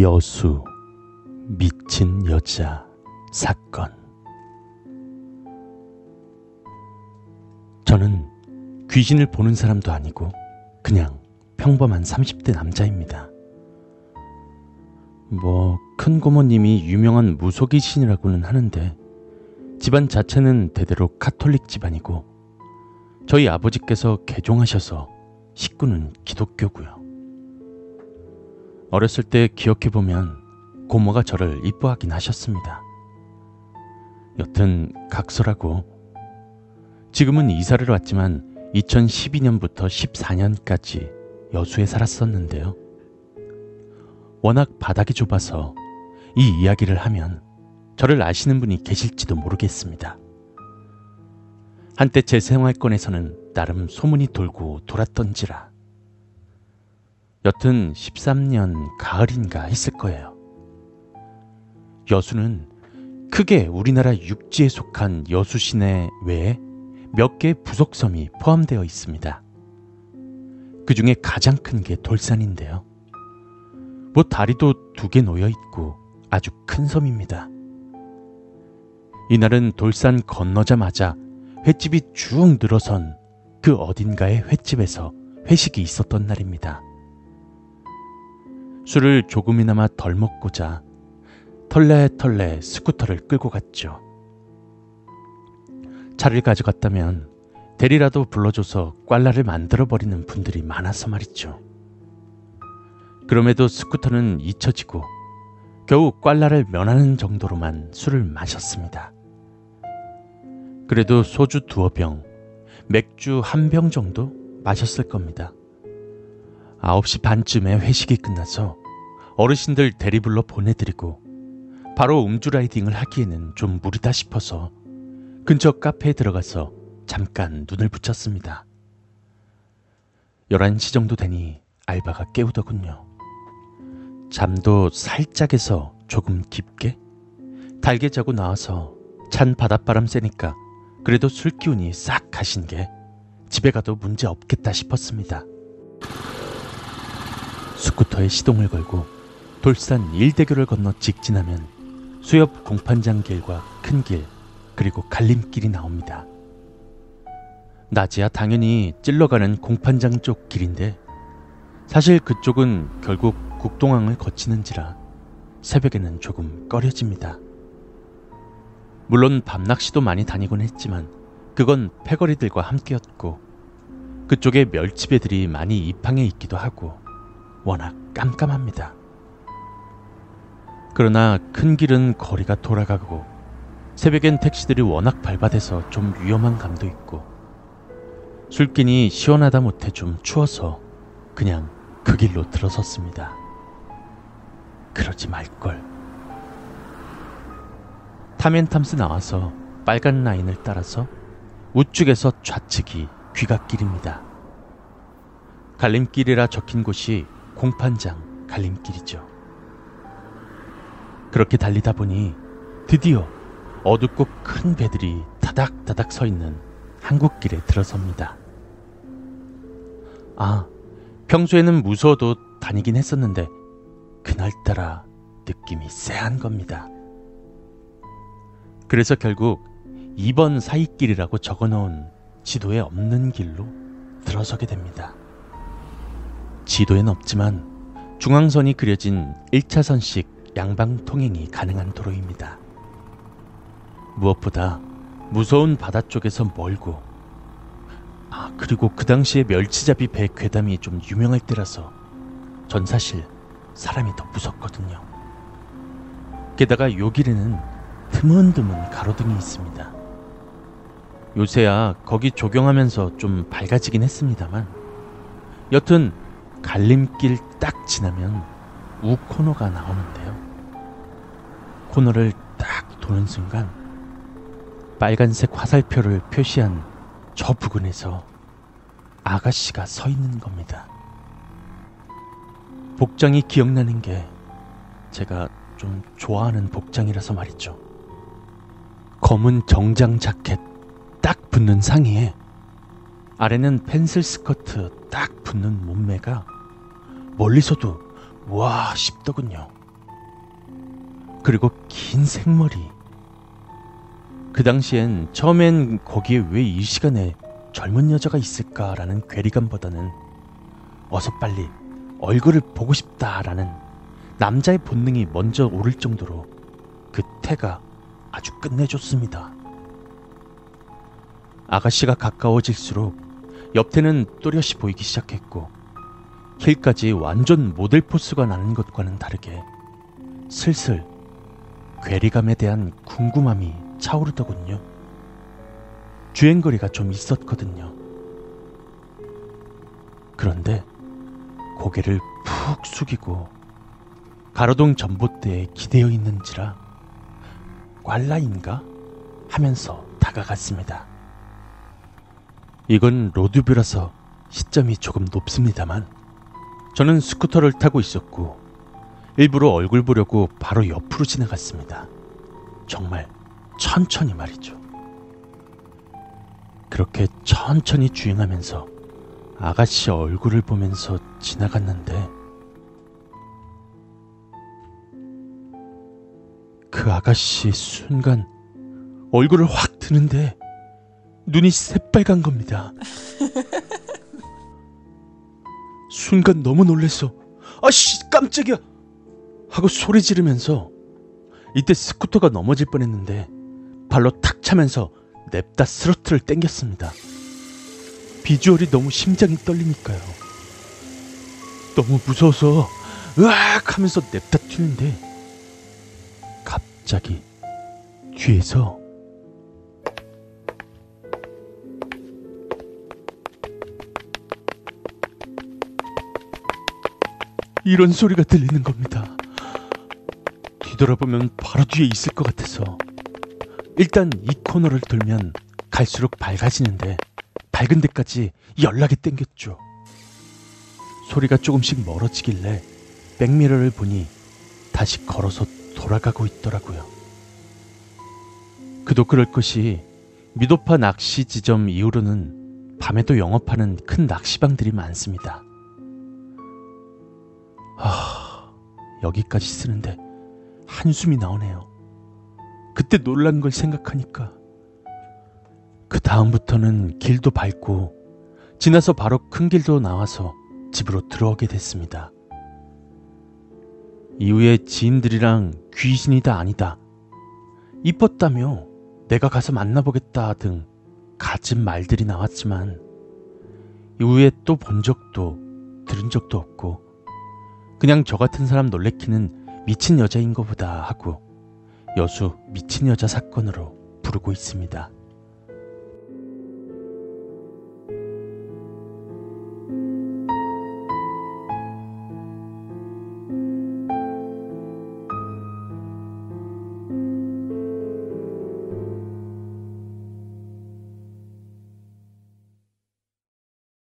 여수 미친 여자 사건 저는 귀신을 보는 사람도 아니고 그냥 평범한 30대 남자입니다. 뭐 큰 고모님이 유명한 무속이신이라고는 하는데 집안 자체는 대대로 카톨릭 집안이고 저희 아버지께서 개종하셔서 식구는 기독교고요. 어렸을 때 기억해보면 고모가 저를 이뻐하긴 하셨습니다. 여튼 각설하고 지금은 이사를 왔지만 2012년부터 14년까지 여수에 살았었는데요. 워낙 바닥이 좁아서 이 이야기를 하면 저를 아시는 분이 계실지도 모르겠습니다. 한때 제 생활권에서는 나름 소문이 돌고 돌았던지라. 여튼 13년 가을인가 했을 거예요. 여수는 크게 우리나라 육지에 속한 여수 시내 외에 몇 개의 부속섬이 포함되어 있습니다. 그 중에 가장 큰 게 돌산인데요. 뭐 다리도 두 개 놓여 있고 아주 큰 섬입니다. 이날은 돌산 건너자마자 횟집이 쭉 늘어선 그 어딘가의 횟집에서 회식이 있었던 날입니다. 술을 조금이나마 덜 먹고자 털레털레 스쿠터를 끌고 갔죠. 차를 가져갔다면 대리라도 불러줘서 꽐라를 만들어버리는 분들이 많아서 말이죠. 그럼에도 스쿠터는 잊혀지고 겨우 꽐라를 면하는 정도로만 술을 마셨습니다. 그래도 소주 두어 병, 맥주 한 병 정도 마셨을 겁니다. 9시 반쯤에 회식이 끝나서 어르신들 대리 불러 보내드리고 바로 음주 라이딩을 하기에는 좀 무리다 싶어서 근처 카페에 들어가서 잠깐 눈을 붙였습니다. 11시 정도 되니 알바가 깨우더군요. 잠도 살짝 해서 조금 깊게 달게 자고 나와서 찬 바닷바람 쐬니까 그래도 술 기운이 싹 가신 게 집에 가도 문제 없겠다 싶었습니다. 스쿠터에 시동을 걸고 돌산 일대교를 건너 직진하면 수협 공판장 길과 큰 길, 그리고 갈림길이 나옵니다. 낮이야 당연히 찔러가는 공판장 쪽 길인데 사실 그쪽은 결국 국동항을 거치는지라 새벽에는 조금 꺼려집니다. 물론 밤낚시도 많이 다니곤 했지만 그건 패거리들과 함께였고 그쪽에 멸치배들이 많이 입항해 있기도 하고 워낙 깜깜합니다. 그러나 큰 길은 거리가 돌아가고 새벽엔 택시들이 워낙 발바돼서 좀 위험한 감도 있고 술기니 시원하다 못해 좀 추워서 그냥 그 길로 들어섰습니다. 그러지 말걸. 타멘탐스 나와서 빨간 라인을 따라서 우측에서 좌측이 귀갓길입니다. 갈림길이라 적힌 곳이 공판장 갈림길이죠. 그렇게 달리다 보니 드디어 어둡고 큰 배들이 다닥다닥 서 있는 한국길에 들어섭니다. 아, 평소에는 무서워도 다니긴 했었는데 그날따라 느낌이 쎄한 겁니다. 그래서 결국 2번 사이길이라고 적어 놓은 지도에 없는 길로 들어서게 됩니다. 지도엔 없지만 중앙선이 그려진 1차선씩 양방 통행이 가능한 도로입니다. 무엇보다 무서운 바다 쪽에서 멀고 아 그리고 그 당시에 멸치잡이 배 괴담이 좀 유명할 때라서 전 사실 사람이 더 무섭거든요. 게다가 요 길에는 드문드문 가로등이 있습니다. 요새야 거기 조경하면서 좀 밝아지긴 했습니다만 여튼 갈림길 딱 지나면 우 코너가 나오는데요. 코너를 딱 도는 순간 빨간색 화살표를 표시한 저 부근에서 아가씨가 서 있는 겁니다. 복장이 기억나는 게 제가 좀 좋아하는 복장이라서 말이죠. 검은 정장 자켓 딱 붙는 상의에 아래는 펜슬 스커트 딱 붙는 몸매가 멀리서도 와 싶더군요. 그리고 긴 생머리. 그 당시엔 처음엔 거기에 왜 이 시간에 젊은 여자가 있을까라는 괴리감보다는 어서 빨리 얼굴을 보고 싶다라는 남자의 본능이 먼저 오를 정도로 그 태가 아주 끝내줬습니다. 아가씨가 가까워질수록 옆태는 또렷이 보이기 시작했고 힐까지 완전 모델 포스가 나는 것과는 다르게 슬슬 괴리감에 대한 궁금함이 차오르더군요. 주행거리가 좀 있었거든요. 그런데 고개를 푹 숙이고 가로등 전봇대에 기대어 있는지라 꽐라인가 하면서 다가갔습니다. 이건 로드뷰라서 시점이 조금 높습니다만 저는 스쿠터를 타고 있었고 일부러 얼굴 보려고 바로 옆으로 지나갔습니다. 정말 천천히 말이죠. 그렇게 천천히 주행하면서 아가씨 얼굴을 보면서 지나갔는데 그 아가씨 순간 얼굴을 확 드는데 눈이 새빨간 겁니다. 순간 너무 놀랬어. 아씨 깜짝이야 하고 소리 지르면서 이때 스쿠터가 넘어질 뻔했는데 발로 탁 차면서 냅다 스로틀을 땡겼습니다. 비주얼이 너무 심장이 떨리니까요. 너무 무서워서 으악 하면서 냅다 튀는데 갑자기 뒤에서 이런 소리가 들리는 겁니다. 뒤돌아보면 바로 뒤에 있을 것 같아서 일단 이 코너를 돌면 갈수록 밝아지는데 밝은 데까지 연락이 땡겼죠. 소리가 조금씩 멀어지길래 백미러를 보니 다시 걸어서 돌아가고 있더라고요. 그도 그럴 것이 미도파 낚시 지점 이후로는 밤에도 영업하는 큰 낚시방들이 많습니다. 아, 여기까지 쓰는데 한숨이 나오네요. 그때 놀란 걸 생각하니까 그 다음부터는 길도 밟고 지나서 바로 큰 길도 나와서 집으로 들어오게 됐습니다. 이후에 지인들이랑 귀신이다 아니다 이뻤다며 내가 가서 만나보겠다 등 갖은 말들이 나왔지만 이후에 또 본 적도 들은 적도 없고 그냥 저 같은 사람 놀래키는 미친 여자인 것보다 하고 여수 미친 여자 사건으로 부르고 있습니다.